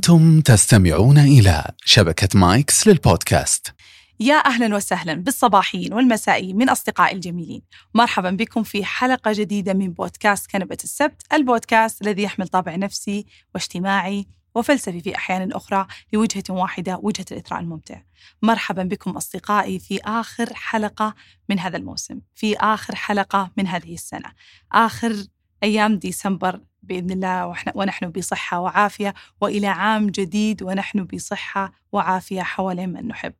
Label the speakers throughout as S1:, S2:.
S1: أنتم تستمعون إلى شبكة مايكس للبودكاست.
S2: يا أهلا وسهلا بالصباحيين والمسائيين من أصدقائي الجميلين. مرحبا بكم في حلقة جديدة من بودكاست كنبة السبت البودكاست الذي يحمل طابع نفسي واجتماعي وفلسفي في أحيان أخرى لوجهة واحدة وجهة الإثراء الممتع. مرحبا بكم أصدقائي في آخر حلقة من هذا الموسم في آخر حلقة من هذه السنة. آخر أيام ديسمبر بإذن الله ونحن, ونحن بصحة وعافية وإلى عام جديد ونحن بصحة وعافية حوالين من نحب.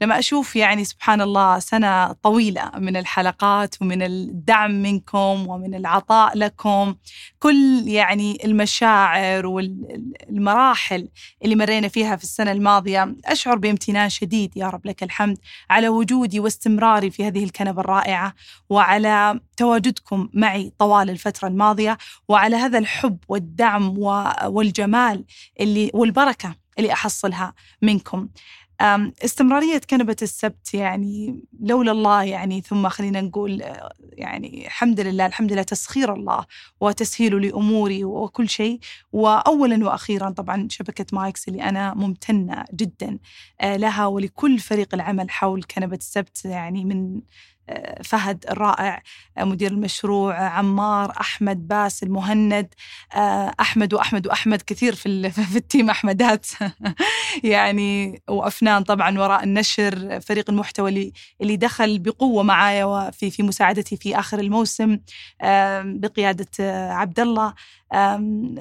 S2: لما أشوف يعني سبحان الله سنة طويلة من الحلقات ومن الدعم منكم ومن العطاء لكم كل يعني المشاعر والمراحل اللي مرينا فيها في السنة الماضية أشعر بامتنان شديد يا رب لك الحمد على وجودي واستمراري في هذه الكنبة الرائعة وعلى تواجدكم معي طوال الفترة الماضية وعلى هذا الحب والدعم والجمال اللي والبركة اللي أحصلها منكم. استمرارية كنبة السبت يعني لولا الله يعني ثم خلينا نقول يعني الحمد لله الحمد لله تسخير الله. وتسهيله لأموري وكل شيء. وأولا وأخيرا طبعا شبكة مايكس اللي أنا ممتنة جدا آه، لها ولكل فريق العمل حول كنبة السبت يعني من فهد الرائع مدير المشروع عمار أحمد باسل مهند أحمد وأحمد وأحمد كثير في في ال team أحمدات. يعني وأفنان طبعا وراء النشر فريق المحتوى اللي اللي دخل بقوة معايا في في مساعدتي في آخر الموسم بقيادة عبد الله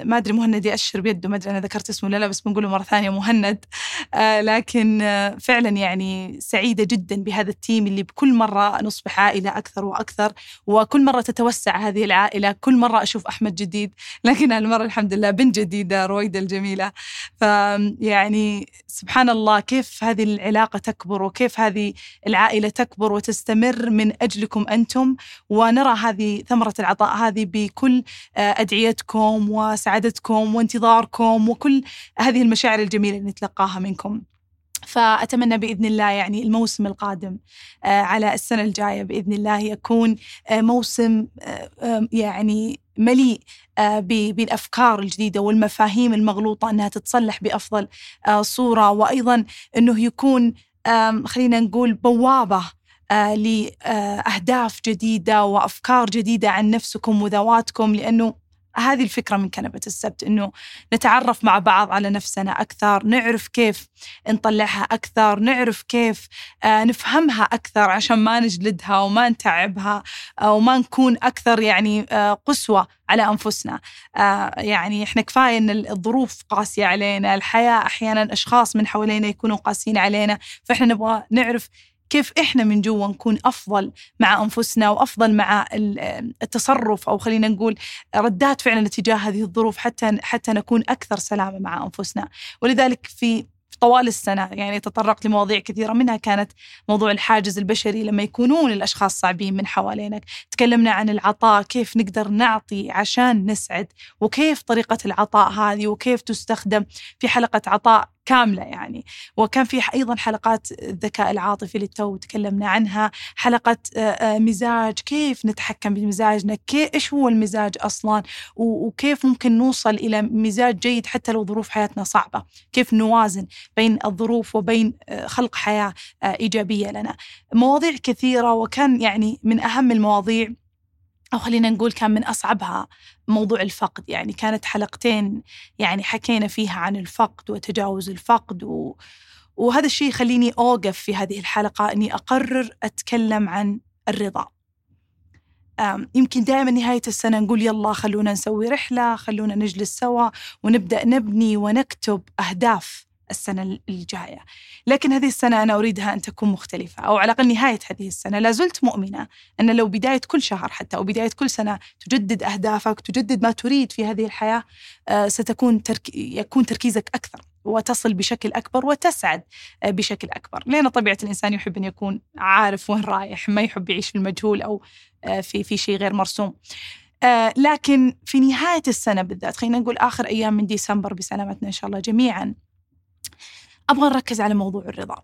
S2: ما أدري مهند ياشر بيده ما أدري أنا ذكرت اسمه لا لا بس بنقوله مرة ثانية مهند. آه، لكن آه، فعلا يعني سعيدة جدا بهذا ال team اللي بكل مرة نصبح عائلة أكثر وأكثر وكل مرة تتوسع هذه العائلة كل مرة أشوف أحمد جديد. لكن هالمرة الحمد لله بنت جديدة رويدة الجميلة. فيعني سبحان الله كيف هذه العلاقة تكبر وكيف هذه العائلة تكبر وتستمر من أجلكم أنتم. ونرى هذه ثمرة العطاء هذه بكل آه، أدعيتكم وسعادتكم وانتظاركم وكل هذه المشاعر الجميلة اللي نتلقاها منكم. فأتمنى بإذن الله يعني الموسم القادم آه، على السنة الجاية بإذن الله يكون آه، موسم يعني مليء بالأفكار الجديدة والمفاهيم المغلوطة أنها تتصلح بأفضل صورة وأيضا أنه يكون خلينا نقول بوابة لأهداف جديدة وأفكار جديدة عن نفسكم وذواتكم لأنه هذه الفكرة من كنبة السبت إنه نتعرف مع بعض على نفسنا أكثر نعرف كيف نطلعها أكثر نعرف كيف آه نفهمها أكثر عشان ما نجلدها وما نتعبها آه وما نكون أكثر يعني آه قسوة على أنفسنا. آه يعني إحنا كفاية أن الظروف قاسية علينا الحياة أحيانا أشخاص من حوالينا يكونوا قاسيين علينا فإحنا نبغى نعرف كيف إحنا من جوا نكون أفضل مع أنفسنا وأفضل مع التصرف أو خلينا نقول ردات فعلنا تجاه هذه الظروف حتى حتى نكون أكثر سلامة مع أنفسنا. ولذلك في طوال السنة. يعني تطرقت لمواضيع كثيرة منها كانت موضوع الحاجز البشري لما يكونون الأشخاص صعبين من حوالينك. تكلمنا عن العطاء كيف نقدر نعطي عشان نسعد وكيف طريقة العطاء هذه وكيف تستخدم في حلقة عطاء كاملة يعني. وكان في أيضا حلقات الذكاء العاطفي اللي تو تكلمنا عنها حلقة مزاج كيف نتحكم بمزاجنا إيش هو المزاج أصلا وكيف ممكن نوصل إلى مزاج جيد حتى لو ظروف حياتنا صعبة. كيف نوازن بين الظروف وبين خلق حياة إيجابية لنا. مواضيع كثيرة وكان يعني من أهم المواضيع أو خلينا نقول كان من أصعبها موضوع الفقد. يعني كانت حلقتين يعني حكينا فيها عن الفقد وتجاوز الفقد و... وهذا الشيء يخليني أوقف في هذه الحلقة أني أقرر أتكلم عن الرضا. يمكن دائما نهاية السنة نقول يلا خلونا نسوي رحلة خلونا نجلس سوا ونبدأ نبني ونكتب أهداف السنة الجاية. لكن هذه السنة أنا أريدها أن تكون مختلفة أو على الأقل نهاية هذه السنة. لا زلت مؤمنة أن لو بداية كل شهر حتى أو بداية كل سنة تجدد أهدافك تجدد ما تريد في هذه الحياة آه، ستكون ترك... يكون تركيزك أكثر وتصل بشكل أكبر وتسعد آه، بشكل أكبر. لأن طبيعة الإنسان يحب أن يكون عارف وين رايح ما يحب يعيش في المجهول أو آه، في في شيء غير مرسوم. لكن في نهاية السنة بالذات خلينا نقول آخر أيام من ديسمبر بسلامتنا إن شاء الله جميعا أبغى نركز على موضوع الرضا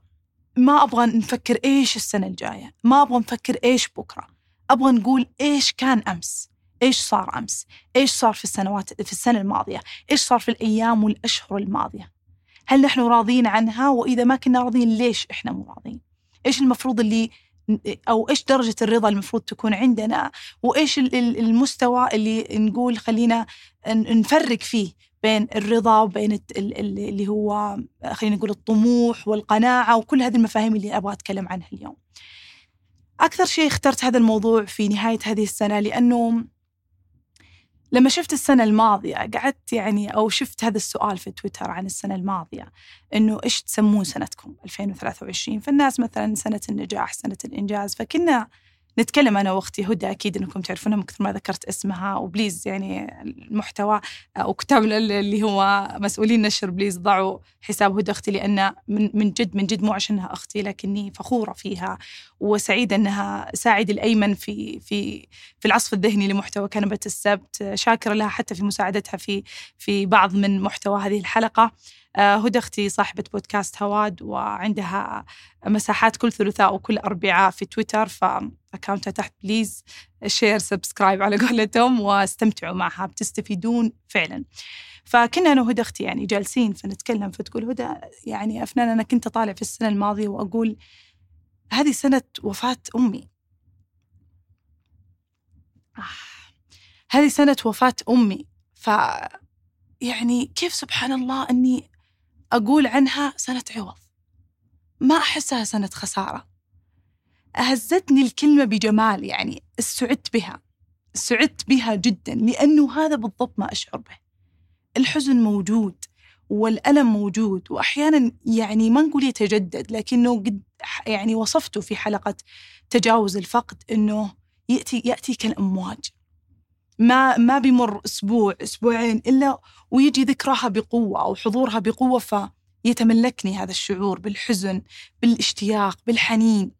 S2: ما أبغى نفكر إيش السنة الجاية ما أبغى نفكر إيش بكرة أبغى نقول إيش كان أمس إيش صار أمس؟ إيش صار في السنوات في السنة الماضية؟ إيش صار في الأيام والأشهر الماضية؟ هل نحن راضين عنها؟ وإذا ما كنا راضين ليش إحنا مو راضين؟ إيش المفروض اللي أو إيش درجة الرضا المفروض تكون عندنا وإيش المستوى اللي نقول خلينا نفرق فيه بين الرضا وبين اللي هو خلينا نقول الطموح والقناعة وكل هذه المفاهيم اللي أبغى أتكلم عنها اليوم. أكثر شيء اخترت هذا الموضوع في نهاية هذه السنة لأنه لما شفت السنة الماضية قعدت يعني أو شفت هذا السؤال في تويتر عن السنة الماضية إنه إيش تسمون سنتكم؟ 2023 فالناس مثلا سنة النجاح سنة الإنجاز فكنا نتكلم أنا وأختي هدى أكيد إنكم تعرفونها من كثر ما ذكرت اسمها و please يعني المحتوى أو كتاب اللي هو مسؤولين نشر please ضعوا حساب هدى أختي لأن من من جد من جد مو عشانها أختي لكني فخورة فيها وسعيدة إنها ساعدي الأيمن في في في العصف الذهني لمحتوى كنبة السبت. شاكرة لها حتى في مساعدتها في في بعض من محتوى هذه الحلقة. هدى أختي صاحبة بودكاست هواد وعندها مساحات كل ثلاثاء وكل أربعاء في تويتر ف account ها تحت please share subscribe على قولتهم واستمتعوا معها بتستفيدون فعلا فكنا أنا وهدى أختي يعني جالسين فنتكلم فتقول هدى يعني أفنان أنا كنت طالع في السنة الماضية وأقول هذه سنة وفاة أمي آه. هذه سنة وفاة أمي ف يعني كيف سبحان الله أني أقول عنها سنة عوض. ما أحسها سنة خسارة. أهزتني الكلمة بجمال يعني استعدت بها. سعدت بها جدا لأنه هذا بالضبط ما أشعر به. الحزن موجود والألم موجود وأحيانا يعني ما نقول يتجدد لكنه قد يعني وصفته في حلقة تجاوز الفقد أنه يأتي يأتي كالأمواج ما ما بيمر أسبوع أسبوعين إلا ويجي ذكراها بقوة أو حضورها بقوة فيتملكني هذا الشعور بالحزن بالاشتياق بالحنين.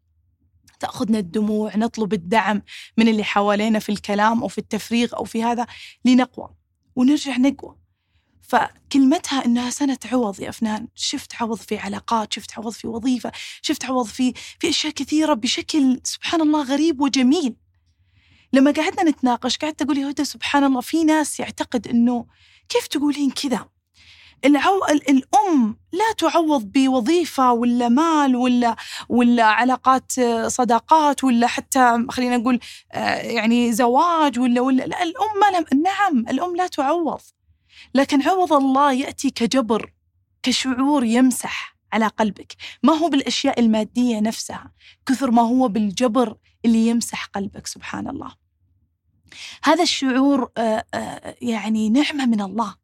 S2: تأخذنا الدموع نطلب الدعم من اللي حوالينا في الكلام أو في التفريغ أو في هذا لنقوى ونرجع نقوى. فكلمتها إنها سنة عوض يا أفنان. شفت عوض في علاقات شفت عوض في وظيفة شفت عوض في في أشياء كثيرة بشكل سبحان الله غريب وجميل. لما قعدنا نتناقش قعدت أقول يا هدى سبحان الله في ناس يعتقد أنه كيف تقولين كذا؟ العو... الأم لا تعوض بوظيفة ولا مال ولا ولا علاقات صداقات ولا حتى خلينا نقول آه، يعني زواج ولا ولا لا الأم ما لم... نعم الأم لا تعوض لكن عوض الله يأتي كجبر كشعور يمسح على قلبك ما هو بالأشياء المادية نفسها كثر ما هو بالجبر اللي يمسح قلبك سبحان الله. هذا الشعور آه، آه، يعني نعمة من الله.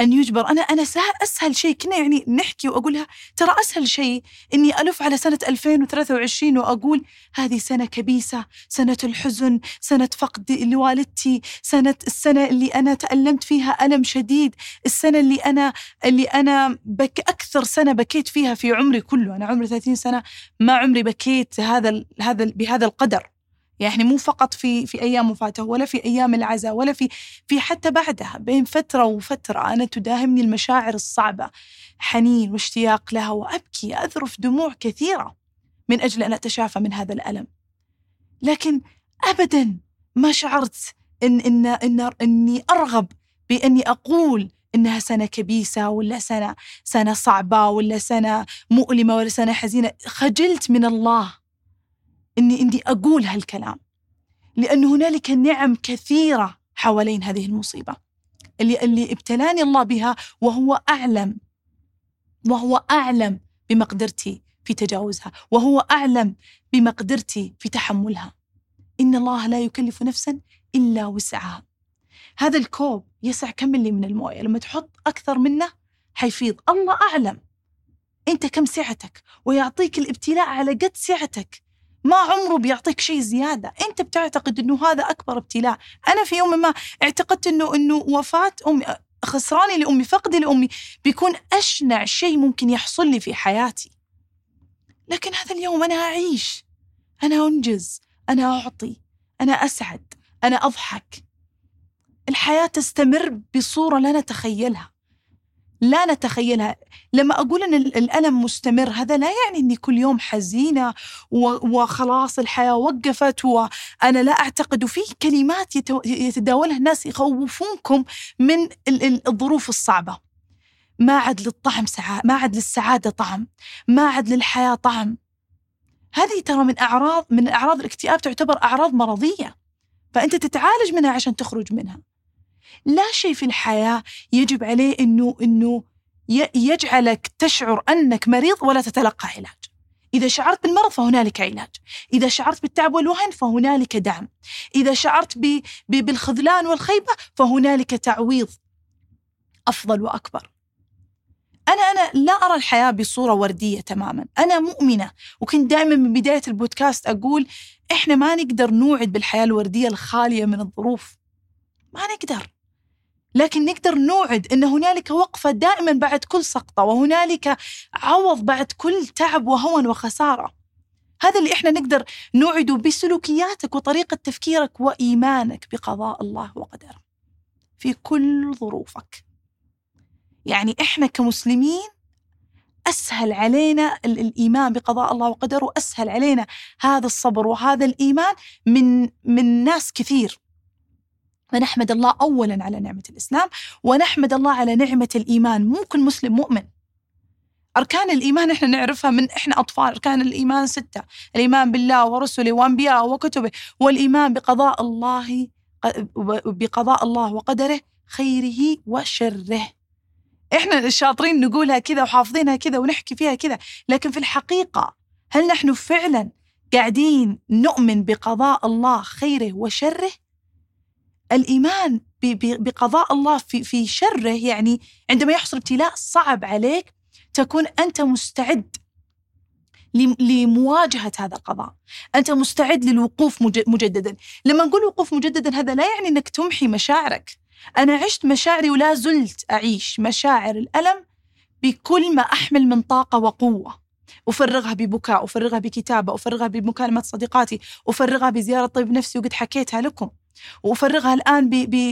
S2: أن يجبر. أنا أنا أسهل شيء. كنا يعني نحكي وأقولها ترى أسهل شيء إني ألف على سنة 2023 وأقول هذه سنة كبيسة سنة الحزن سنة فقد لوالدتي سنة السنة اللي أنا تألمت فيها ألم شديد السنة اللي أنا اللي أنا بك أكثر سنة بكيت فيها في عمري كله. أنا عمري 30 سنة ما عمري بكيت هذا هذا بهذا القدر. يعني مو فقط في في أيام وفاته ولا في أيام العزاء ولا في في حتى بعدها بين فترة وفترة أنا تداهمني المشاعر الصعبة حنين واشتياق لها وأبكي أذرف دموع كثيرة من أجل أن أتشافى من هذا الألم. لكن ابدا ما شعرت إن إن إن إني أرغب بأني أقول إنها سنة كبيسة ولا سنة سنة صعبة ولا سنة مؤلمة ولا سنة حزينة. خجلت من الله. إني اني أقول هالكلام لأن هنالك نعم كثيرة حوالين هذه المصيبة. اللي اللي ابتلاني الله بها وهو أعلم وهو أعلم بمقدرتي في تجاوزها وهو أعلم بمقدرتي في تحملها. إن الله لا يكلف نفسا إلا وسعها. هذا الكوب يسع كم اللي من الموية؟ لما تحط أكثر منه حيفيض. الله أعلم. أنت كم سعتك؟ ويعطيك الابتلاء على قد سعتك. ما عمره بيعطيك شيء زيادة. أنت بتعتقد إنه هذا أكبر ابتلاء. أنا في يوم ما اعتقدت إنه إنه وفاة امي خسراني لأمي فقدي لأمي بيكون أشنع شيء ممكن يحصل لي في حياتي. لكن هذا اليوم أنا أعيش. أنا أنجز. أنا أعطي. أنا أسعد. أنا أضحك. الحياة تستمر بصورة لا نتخيلها. لا نتخيلها. لما أقول أن الألم مستمر هذا لا يعني أني كل يوم حزينة وخلاص الحياة وقفت وأنا لا أعتقد. وفي كلمات يتداولها الناس يخوفونكم من الظروف الصعبة. ما عاد للطعم سعادة ما عاد للسعادة طعم. ما عاد للحياة طعم. هذه ترى من أعراض من أعراض الاكتئاب تعتبر أعراض مرضية. فأنت تتعالج منها عشان تخرج منها. لا شيء في الحياة يجب عليه أنه أنه يجعلك تشعر أنك مريض ولا تتلقى علاج. إذا شعرت بالمرض فهنالك علاج. إذا شعرت بالتعب والوهن فهنالك دعم. إذا شعرت بالخذلان والخيبة فهنالك تعويض أفضل وأكبر. أنا أنا لا أرى الحياة بصورة وردية تماما. أنا مؤمنة. وكنت دائما من بداية البودكاست أقول إحنا ما نقدر نوعد بالحياة الوردية الخالية من الظروف. ما نقدر. لكن نقدر نوعد إن هنالك وقفة دائما بعد كل سقطة وهنالك عوض بعد كل تعب وهون وخسارة. هذا اللي إحنا نقدر نوعده بسلوكياتك وطريقة تفكيرك وإيمانك بقضاء الله وقدره. في كل ظروفك. يعني إحنا كمسلمين أسهل علينا الإيمان بقضاء الله وقدره وأسهل علينا هذا الصبر وهذا الإيمان من من ناس كثير فنحمد الله اولا على نعمة الإسلام ونحمد الله على نعمة الإيمان. مو كل مسلم مؤمن. أركان الإيمان إحنا نعرفها من إحنا أطفال. أركان الإيمان ستة. الإيمان بالله ورسله وأنبياءه وكتبه والإيمان بقضاء الله بقضاء الله وقدره خيره وشره. إحنا الشاطرين نقولها كذا وحافظينها كذا ونحكي فيها كذا لكن في الحقيقة هل نحن فعلا قاعدين نؤمن بقضاء الله خيره وشره؟ الإيمان بقضاء الله في, في شره. يعني عندما يحصل ابتلاء صعب عليك تكون أنت مستعد لمواجهة هذا القضاء. أنت مستعد للوقوف مجددا. لما نقول وقوف مجددا هذا لا يعني أنك تمحي مشاعرك. أنا عشت مشاعري ولا زلت أعيش مشاعر الألم بكل ما أحمل من طاقة وقوة. أفرغها ببكاء أفرغها بكتابة أفرغها بمكالمة صديقاتي أفرغها بزيارة طبيب نفسي وقد حكيتها لكم. وأفرغها الآن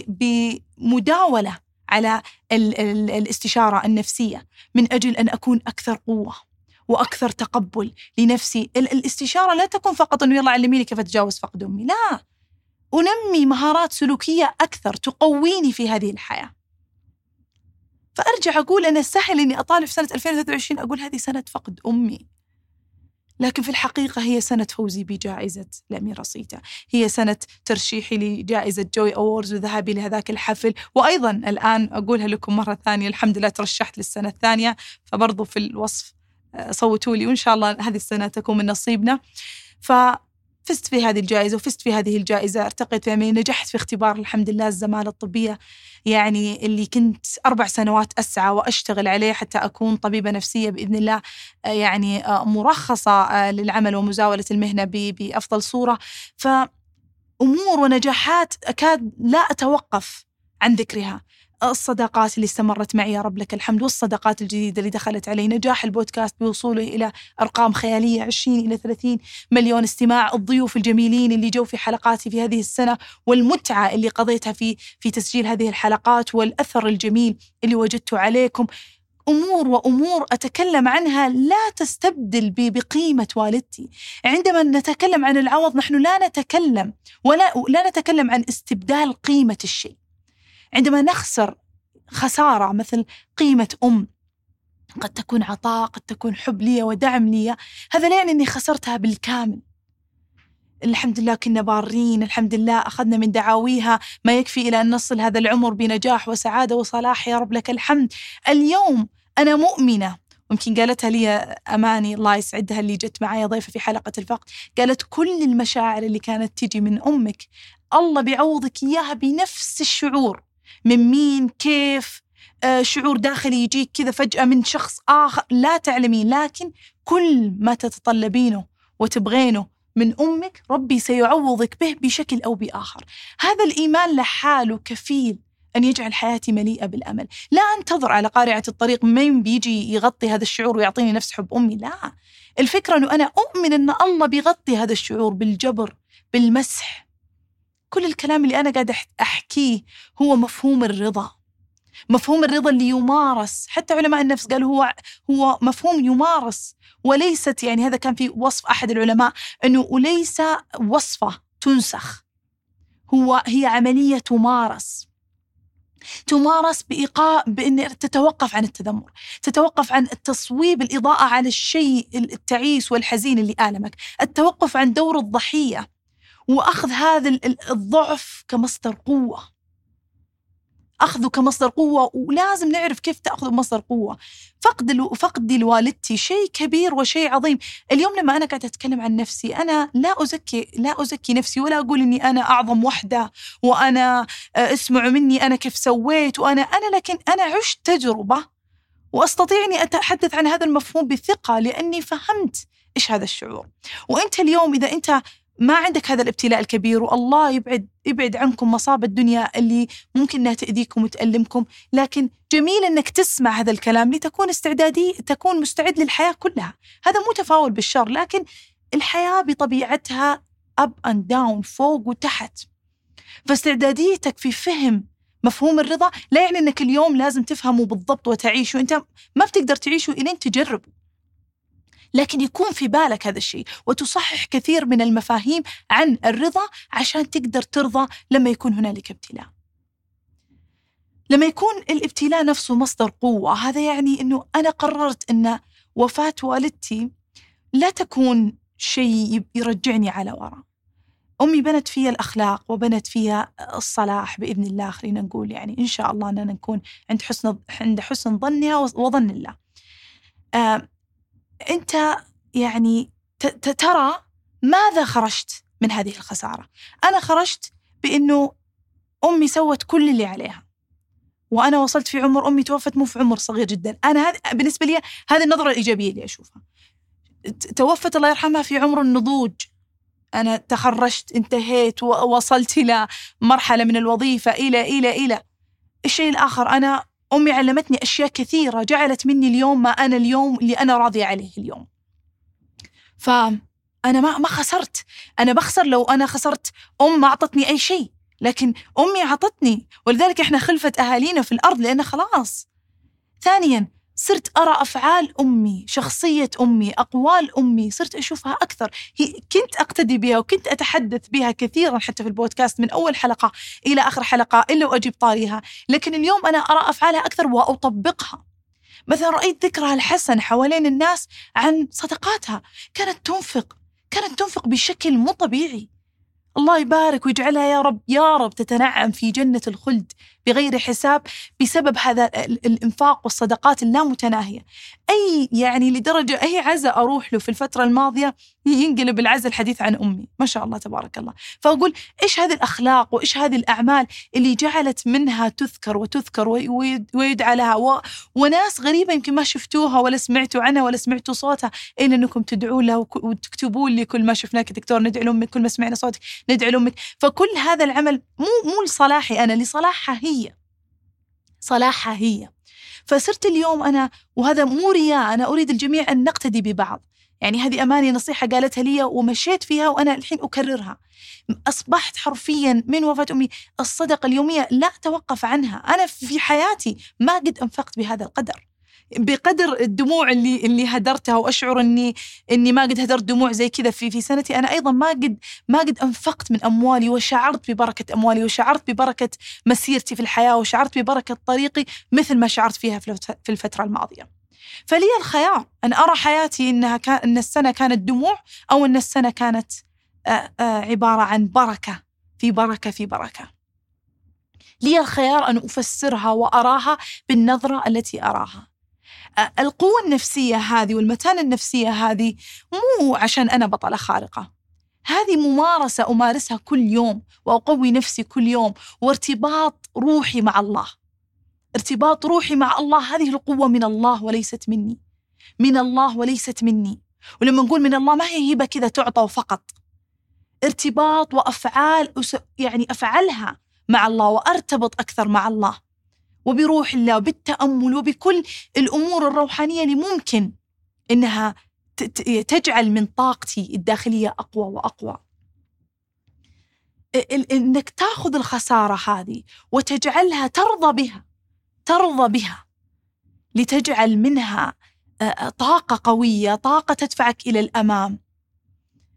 S2: بمداولة على ال ال الاستشارة النفسية من أجل أن أكون أكثر قوة وأكثر تقبل لنفسي. الاستشارة لا تكون فقط أنه يلا علميني كيف أتجاوز فقد أمي لا. أنمي مهارات سلوكية أكثر تقويني في هذه الحياة. فأرجع أقول أنا سهل إني أطالع في سنة 2023 أقول هذه سنة فقد أمي. لكن في الحقيقة هي سنة فوزي بجائزة الأميرة صيتا هي سنة ترشيحي لجائزة جوي أووردز وذهابي لهذاك الحفل. وأيضا الآن أقولها لكم مرة ثانية الحمد لله ترشحت للسنة الثانية فبرضو في الوصف آه، صوتوا لي وإن شاء الله هذه السنة تكون من نصيبنا. ف فزت في هذه الجائزة وفزت في هذه الجائزة ارتقيت في أمين نجحت في اختبار الحمد لله الزمالة الطبية يعني اللي كنت أربع سنوات أسعى وأشتغل عليه حتى أكون طبيبة نفسية بإذن الله آه، يعني آه، مرخصة آه، للعمل ومزاولة المهنة بأفضل صورة. فأمور ونجاحات أكاد لا أتوقف عن ذكرها. الصداقات اللي استمرت معي يا رب لك الحمد والصداقات الجديدة اللي دخلت علي. نجاح البودكاست بوصوله إلى أرقام خيالية 20 إلى 30 مليون استماع. الضيوف الجميلين اللي جو في حلقاتي في هذه السنة والمتعة اللي قضيتها في في تسجيل هذه الحلقات والأثر الجميل اللي وجدته عليكم. أمور وأمور أتكلم عنها لا تستبدل بقيمة والدتي، عندما نتكلم عن العوض نحن لا نتكلم ولا لا نتكلم عن استبدال قيمة الشيء، عندما نخسر خسارة مثل قيمة أم قد تكون عطاء قد تكون حب لي ودعم لي هذا لا يعني أني خسرتها بالكامل. الحمد لله كنا بارين الحمد لله أخذنا من دعاويها. ما يكفي إلى أن نصل هذا العمر بنجاح وسعادة وصلاح يا رب لك الحمد. اليوم أنا مؤمنة. ممكن قالتها لي أماني الله يسعدها اللي جت معي ضيفة في حلقة الفقد قالت كل المشاعر اللي كانت تجي من أمك الله بيعوضك إياها بنفس الشعور. من مين كيف آه شعور داخلي يجيك كذا فجأة من شخص آخر لا تعلمين لكن كل ما تتطلبينه وتبغينه من أمك ربي سيعوضك به بشكل أو بآخر. هذا الإيمان لحاله كفيل أن يجعل حياتي مليئة بالأمل. لا أنتظر على قارعة الطريق من بيجي يغطي هذا الشعور ويعطيني نفس حب أمي لا. الفكرة أنه أنا أؤمن أن الله بيغطي هذا الشعور بالجبر بالمسح. كل الكلام اللي أنا قاعدة أحكيه هو مفهوم الرضا. مفهوم الرضا اللي يمارس. حتى علماء النفس قالوا هو هو مفهوم يمارس. وليست يعني هذا كان في وصف أحد العلماء إنه وليس وصفة تنسخ. هو هي عملية تمارس. تمارس بإيقاع بأن تتوقف عن التذمر. تتوقف عن التصويب الإضاءة على الشيء التعيس والحزين اللي آلمك. التوقف عن دور الضحية. وأخذ هذا الضعف كمصدر قوة. أخذه كمصدر قوة ولازم نعرف كيف تأخذه مصدر قوة. فقد فقدي لوالدتي شيء كبير وشيء عظيم. اليوم لما أنا قاعدة أتكلم عن نفسي أنا لا أزكي لا أزكي نفسي ولا أقول إني أنا أعظم وحدة وأنا آه، اسمعوا مني أنا كيف سويت وأنا أنا لكن أنا عشت تجربة وأستطيع إني أتحدث عن هذا المفهوم بثقة لأني فهمت إيش هذا الشعور. وأنت اليوم إذا أنت ما عندك هذا الابتلاء الكبير والله يبعد يبعد عنكم مصاب الدنيا اللي ممكن إنها تأذيكم وتألمكم، لكن جميل إنك تسمع هذا الكلام لتكون استعدادي تكون مستعد للحياة كلها، هذا مو تفاؤل بالشر لكن الحياة بطبيعتها up and down فوق وتحت. فاستعداديتك في فهم مفهوم الرضا لا يعني إنك اليوم لازم تفهمه بالضبط وتعيشه، أنت ما بتقدر تعيشه إلين تجربه. لكن يكون في بالك هذا الشيء. وتصحح كثير من المفاهيم عن الرضا عشان تقدر ترضى لما يكون هنالك ابتلاء. لما يكون الابتلاء نفسه مصدر قوة هذا يعني أنه أنا قررت أن وفاة والدتي لا تكون شيء يرجعني على وراء أمي بنت فيها الأخلاق وبنت فيها الصلاح بإذن الله خلينا نقول يعني إن شاء الله أننا نكون عند حسن عند حسن ظنها وظن الله. آه أنت يعني ترى ماذا خرجت من هذه الخسارة؟ أنا خرجت بأنه أمي سوت كل اللي عليها. وأنا وصلت في عمر أمي توفت مو في عمر صغير جدا، أنا هذه بالنسبة لي هذه النظرة الايجابيه اللي أشوفها. توفت الله يرحمها في عمر النضوج. أنا تخرجت انتهيت ووصلت إلى مرحلة من الوظيفة إلى إلى إلى. الشيء الآخر أنا أمي علمتني أشياء كثيرة جعلت مني اليوم ما أنا اليوم اللي أنا راضية عليه اليوم. فأنا ما ما خسرت. أنا بخسر لو أنا خسرت. أم ما أعطتني أي شيء. لكن أمي أعطتني. ولذلك إحنا خلفة أهالينا في الأرض لأنه خلاص. ثانيا صرت أرى أفعال أمي شخصية أمي أقوال أمي صرت أشوفها أكثر. هي كنت أقتدي بها وكنت أتحدث بها كثيرا حتى في البودكاست من أول حلقة إلى آخر حلقة إلا وأجيب طاريها. لكن اليوم أنا أرى أفعالها أكثر وأطبقها. مثلا رأيت ذكرها الحسن حوالين الناس عن صدقاتها. كانت تنفق كانت تنفق بشكل مو طبيعي. الله يبارك ويجعلها يا رب يا رب تتنعم في جنة الخلد بغير حساب بسبب هذا الإنفاق والصدقات اللامتناهية. أي يعني لدرجة أي عزاء أروح له في الفترة الماضية ينقلب العزاء الحديث عن أمي. ما شاء الله تبارك الله. فأقول إيش هذه الأخلاق وإيش هذه الأعمال اللي جعلت منها تذكر وتذكر ويدعى لها؟ و... وناس غريبة يمكن ما شفتوها ولا سمعتوا عنها ولا سمعتوا صوتها إلا أنكم تدعون لها وتكتبون لي كل ما شفناك دكتور ندعي لأمك كل ما سمعنا صوتك ندعي لأمك. فكل هذا العمل مو مو لصلاحي أنا لصلاحها هي. صلاحها هي. فصرت اليوم أنا وهذا مو رياء أنا أريد الجميع أن نقتدي ببعض. يعني هذه أماني نصيحة قالتها لي ومشيت فيها وأنا الحين أكررها. أصبحت حرفيا من وفاة أمي الصدقة اليومية لا أتوقف عنها. أنا في حياتي ما قد أنفقت بهذا القدر. بقدر الدموع اللي اللي هدرتها وأشعر إني إني ما قد هدرت دموع زي كذا في في سنتي. أنا أيضا ما قد ما قد أنفقت من أموالي وشعرت ببركة أموالي وشعرت ببركة مسيرتي في الحياة وشعرت ببركة طريقي مثل ما شعرت فيها في الفترة الماضية. فلي الخيار أن أرى حياتي إنها كان إن السنة كانت دموع أو إن السنة كانت عبارة عن بركة في بركة في بركة. لي الخيار أن أفسرها وأراها بالنظرة التي أراها. القوة النفسية هذه والمتانة النفسية هذه مو عشان أنا بطلة خارقة هذه ممارسة أمارسها كل يوم وأقوي نفسي كل يوم وارتباط روحي مع الله ارتباط روحي مع الله هذه القوة من الله وليست مني. من الله وليست مني. ولما نقول من الله ما هي هبة كذا تعطى فقط. ارتباط وأفعال يعني أفعلها مع الله وأرتبط أكثر مع الله. وبروح الله وبالتأمل وبكل الأمور الروحانية اللي ممكن إنها تجعل من طاقتي الداخلية أقوى وأقوى. إنك تاخذ الخسارة هذه وتجعلها ترضى بها. ترضى بها لتجعل منها آه، طاقة قوية طاقة تدفعك إلى الأمام.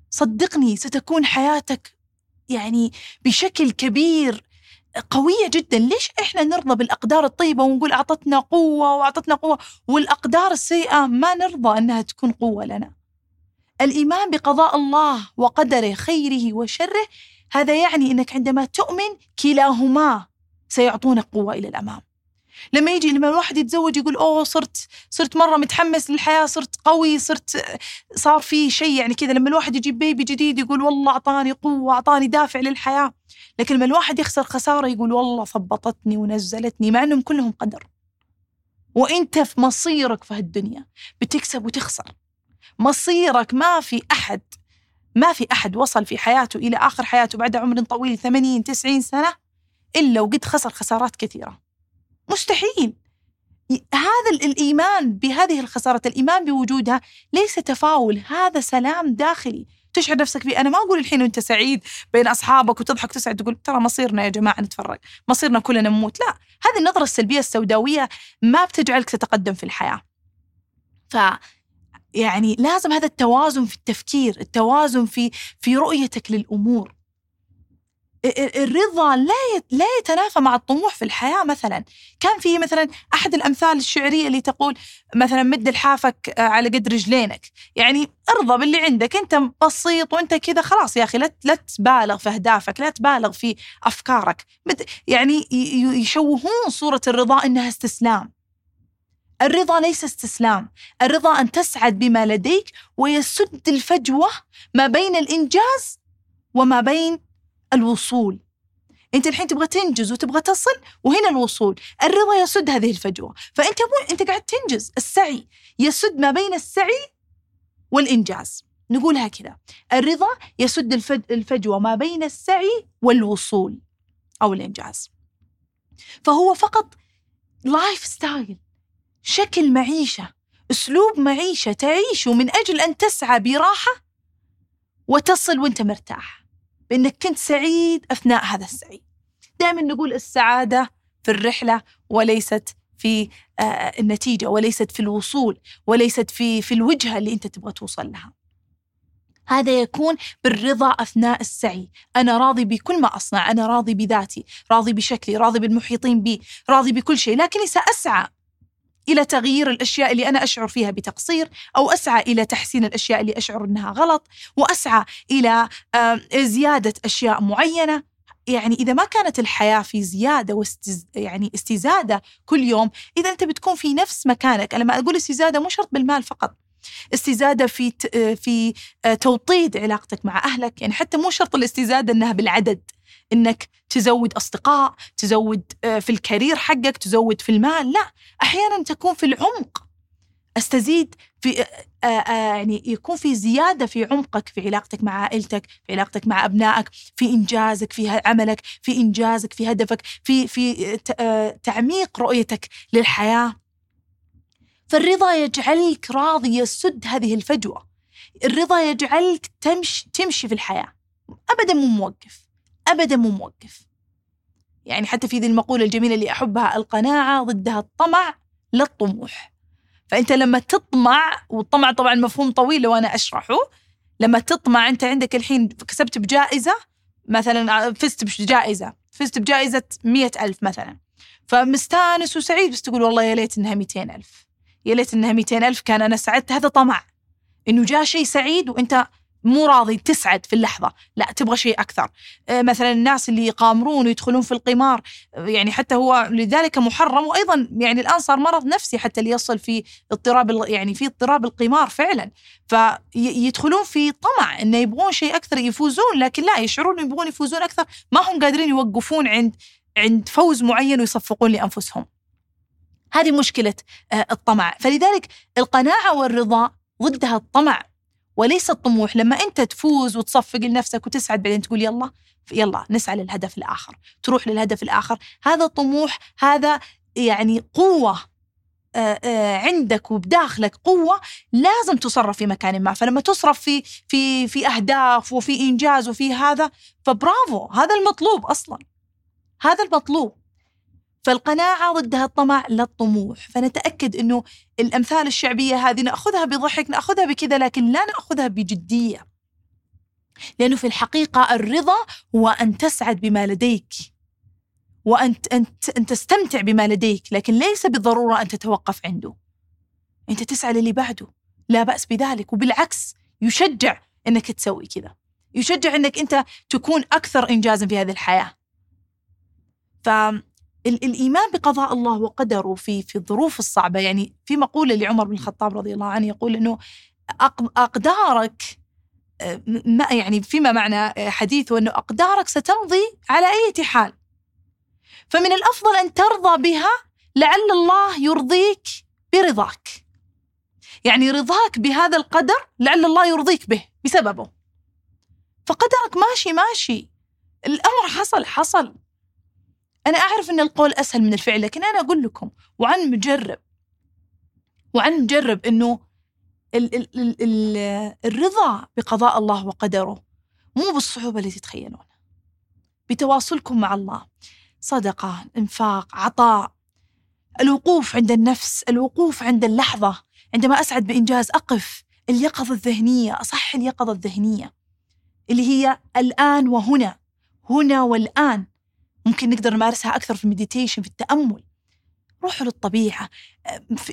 S2: صدقني ستكون حياتك يعني بشكل كبير قوية جدا. ليش إحنا نرضى بالأقدار الطيبة ونقول أعطتنا قوة وأعطتنا قوة؟ والأقدار السيئة ما نرضى أنها تكون قوة لنا. الإيمان بقضاء الله وقدره خيره وشره هذا يعني أنك عندما تؤمن كلاهما سيعطونك قوة إلى الأمام. لما يجي لما الواحد يتزوج يقول أوه صرت صرت مرة متحمس للحياة صرت قوي صرت صار في شيء. يعني كذا لما الواحد يجيب بيبي جديد يقول والله أعطاني قوة أعطاني دافع للحياة. لكن لما الواحد يخسر خسارة يقول والله ثبطتني ونزلتني مع إنهم كلهم قدر. وإنت في مصيرك في هالدنيا بتكسب وتخسر. مصيرك ما في احد ما في أحد وصل في حياته إلى آخر حياته بعد عمر طويل 80 90 سنة إلا وقد خسر خسارات كثيرة. مستحيل. هذا الإيمان بهذه الخسارة الإيمان بوجودها ليس تفاؤل هذا سلام داخلي. تشعر نفسك فيه. أنا ما أقول الحين وأنت سعيد بين أصحابك وتضحك وتسعد تقول ترى مصيرنا يا جماعة نتفرق مصيرنا كلنا نموت. لا هذه النظرة السلبية السوداوية ما بتجعلك تتقدم في الحياة. ف يعني لازم هذا التوازن في التفكير التوازن في في رؤيتك للأمور. الرضا لا لا يتنافى مع الطموح في الحياة مثلا. كان في مثلا أحد الأمثال الشعرية اللي تقول مثلا مد لحافك على قد رجلينك. يعني ارضى باللي عندك أنت بسيط وأنت كذا خلاص يا أخي لا لا تبالغ في أهدافك لا تبالغ في أفكارك. يعني يشوهون صورة الرضا إنها استسلام. الرضا ليس استسلام. الرضا أن تسعد بما لديك ويسد الفجوة ما بين الإنجاز وما بين الوصول. أنت الحين تبغى تنجز وتبغى تصل وهنا الوصول. الرضا يسد هذه الفجوة. فأنت مو أنت قاعد تنجز. السعي يسد ما بين السعي والإنجاز. نقولها كذا. الرضا يسد الفجوة ما بين السعي والوصول أو الإنجاز. فهو فقط lifestyle شكل معيشة أسلوب معيشة تعيشه من أجل أن تسعى براحة وتصل وأنت مرتاح. بأنك كنت سعيد أثناء هذا السعي. دائما نقول السعادة في الرحلة وليست في آه، النتيجة وليست في الوصول وليست في في الوجهة اللي أنت تبغى توصل لها. هذا يكون بالرضا أثناء السعي. أنا راضي بكل ما أصنع أنا راضي بذاتي راضي بشكلي راضي بالمحيطين بي راضي بكل شيء لكني سأسعى. إلى تغيير الأشياء اللي أنا أشعر فيها بتقصير أو أسعى إلى تحسين الأشياء اللي أشعر إنها غلط وأسعى إلى زيادة أشياء معينة. يعني إذا ما كانت الحياة في زيادة واستز يعني استزادة كل يوم إذا أنت بتكون في نفس مكانك. أنا لما أقول استزادة مو شرط بالمال فقط. استزادة في في آه، توطيد علاقتك مع أهلك. يعني حتى مو شرط الاستزادة إنها بالعدد. إنك تزود أصدقاء تزود آه، في الكارير حقك تزود في المال. لا أحيانا تكون في العمق. أستزيد في آه، آه، يعني يكون في زيادة في عمقك في علاقتك مع عائلتك في علاقتك مع أبنائك في إنجازك في عملك في إنجازك في هدفك في في تعميق رؤيتك للحياة. فالرضا يجعلك راضي يسد هذه الفجوة. الرضا يجعلك تمشي تمشي في الحياة. ابدا مو موقف. ابدا مو موقف. يعني حتى في ذي المقولة الجميلة اللي أحبها القناعة ضدها الطمع لا الطموح. فأنت لما تطمع والطمع طبعا مفهوم طويل لو أنا أشرحه لما تطمع أنت عندك الحين كسبت بجائزة مثلا فزت بجائزة فزت بجائزة مئة ألف مثلا. فمستانس وسعيد بس تقول والله يا ليت إنها مئتين ألف. يا ليت إنها مئتين ألف كان أنا سعدت هذا طمع. إنه جاء شيء سعيد وأنت مو راضي تسعد في اللحظة. لا تبغى شيء أكثر. آه، مثلا الناس اللي يقامرون ويدخلون في القمار يعني حتى هو لذلك محرم. وأيضا يعني الآن صار مرض نفسي حتى اللي يصل في اضطراب يعني في اضطراب القمار فعلا. فيدخلون في طمع إنه يبغون شيء أكثر يفوزون لكن لا يشعرون يبغون يفوزون أكثر. ما هم قادرين يوقفون عند عند فوز معين ويصفقون لأنفسهم. هذه مشكلة آه، الطمع. فلذلك القناعة والرضا ضدها الطمع. وليس الطموح لما انت تفوز وتصفق لنفسك وتسعد بعدين تقول يلا يلا نسعى للهدف الآخر تروح للهدف الآخر. هذا طموح هذا يعني قوة آه، آه، عندك وبداخلك قوة لازم تصرف في مكان ما. فلما تصرف في في في أهداف وفي إنجاز وفي هذا فبرافو هذا المطلوب أصلا. هذا المطلوب. فالقناعة ضدها الطمع لا الطموح. فنتأكد أنه الأمثال الشعبية هذه نأخذها بضحك نأخذها بكذا لكن لا نأخذها بجدية. لأنه في الحقيقة الرضا هو أن تسعد بما لديك وأن أن تستمتع بما لديك لكن ليس بالضرورة أن تتوقف عنده. أنت تسعى للي بعده. لا بأس بذلك وبالعكس يشجع أنك تسوي كذا. يشجع أنك أنت تكون أكثر إنجازا في هذه الحياة. فالإيمان بقضاء الله وقدره في في الظروف الصعبة. يعني في مقولة لعمر بن الخطاب رضي الله عنه يقول أنه أقدارك ما يعني فيما معنى حديثه أنه أقدارك ستمضي على أي حال. فمن الأفضل أن ترضى بها لعل الله يرضيك برضاك. يعني رضاك بهذا القدر لعل الله يرضيك به بسببه. فقدرك ماشي ماشي. الأمر حصل حصل. أنا أعرف أن القول أسهل من الفعل لكن أنا أقول لكم وعن مجرب. وعن مجرب أنه ال ال ال ال الرضا بقضاء الله وقدره مو بالصعوبة التي تتخيلونها. بتواصلكم مع الله. صدقة إنفاق عطاء. الوقوف عند النفس الوقوف عند اللحظة. عندما أسعد بإنجاز أقف اليقظة الذهنية أصح اليقظة الذهنية. اللي هي الآن وهنا هنا والآن. ممكن نقدر نمارسها أكثر في المديتيشن في التأمل. روحوا للطبيعة.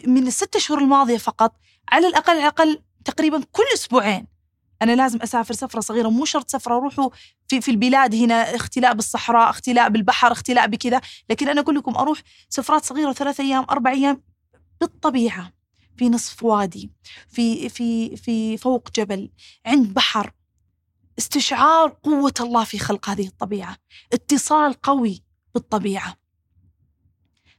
S2: من الست شهور الماضية فقط على الأقل على الأقل تقريبا كل أسبوعين. أنا لازم أسافر سفرة صغيرة مو شرط سفرة روحوا في, في البلاد هنا اختلاء بالصحراء اختلاء بالبحر اختلاء بكذا. لكن أنا أقول لكم أروح سفرات صغيرة ثلاثة أيام أربع أيام بالطبيعة. في نصف وادي في في في فوق جبل عند بحر. استشعار قوة الله في خلق هذه الطبيعة. اتصال قوي بالطبيعة.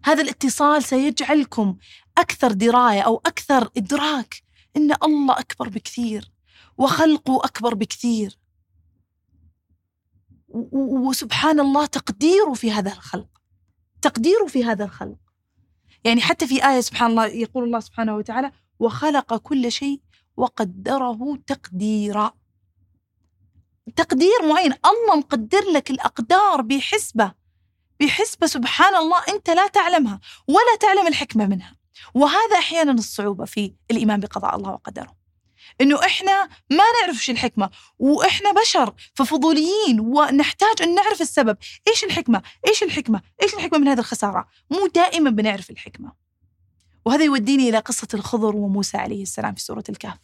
S2: هذا الاتصال سيجعلكم أكثر دراية أو أكثر إدراك إن الله أكبر بكثير وخلقه أكبر بكثير. وسبحان الله تقديره في هذا الخلق. تقديره في هذا الخلق. يعني حتى في آية سبحان الله يقول الله سبحانه وتعالى وخلق كل شيء وقدره تقديرا. تقدير معين. الله مقدر لك الأقدار بحسبة بحسبة سبحان الله أنت لا تعلمها ولا تعلم الحكمة منها. وهذا أحيانا الصعوبة في الإيمان بقضاء الله وقدره. إنه إحنا ما نعرف إيش الحكمة وإحنا بشر ففضوليين ونحتاج أن نعرف السبب. إيش الحكمة؟ إيش الحكمة؟ إيش الحكمة من هذه الخسارة؟ مو دائما بنعرف الحكمة. وهذا يوديني إلى قصة الخضر وموسى عليه السلام في سورة الكهف.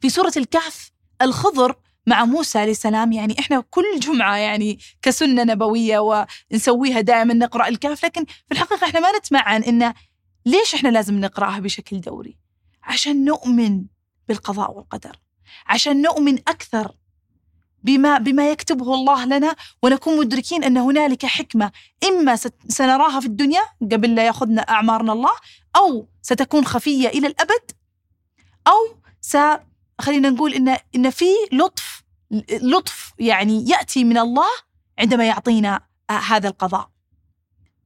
S2: في سورة الكهف الخضر مع موسى عليه السلام يعني إحنا كل جمعة يعني كسنة نبوية ونسويها دائما نقرأ الكهف لكن في الحقيقة إحنا ما نتمعن إن ليش إحنا لازم نقرأها بشكل دوري؟ عشان نؤمن بالقضاء والقدر عشان نؤمن أكثر بما بما يكتبه الله لنا ونكون مدركين أن هنالك حكمة إما سنراها في الدنيا قبل لا يأخذنا أعمارنا الله أو ستكون خفية إلى الأبد أو س خلينا نقول ان إن في لطف لطف يعني يأتي من الله عندما يعطينا هذا القضاء.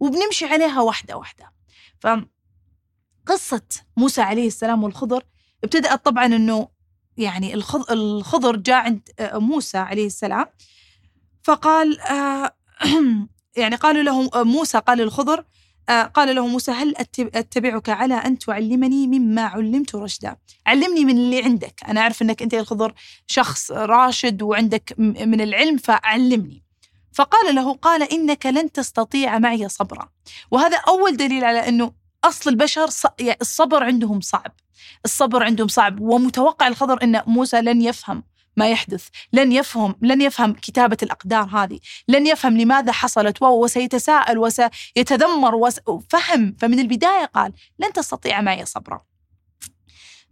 S2: وبنمشي عليها واحدة واحدة. فقصه موسى عليه السلام والخضر ابتدأت طبعا أنه يعني الخضر جاء عند آه، موسى عليه السلام. فقال آه، يعني قالوا له آه، موسى قال للخضر قال له موسى هل أتبعك على أن تعلمني مما علمت رشدا؟ علمني من اللي عندك. أنا أعرف أنك أنت الخضر شخص راشد وعندك من العلم فعلمني. فقال له قال إنك لن تستطيع معي صبرا. وهذا أول دليل على أنه أصل البشر يعني الصبر عندهم صعب. الصبر عندهم صعب ومتوقع الخضر أن موسى لن يفهم ما يحدث. لن يفهم لن يفهم كتابة الأقدار هذه. لن يفهم لماذا حصلت. وسيتساءل وسيتذمر وفهم فمن البداية قال لن تستطيع معي صبرا.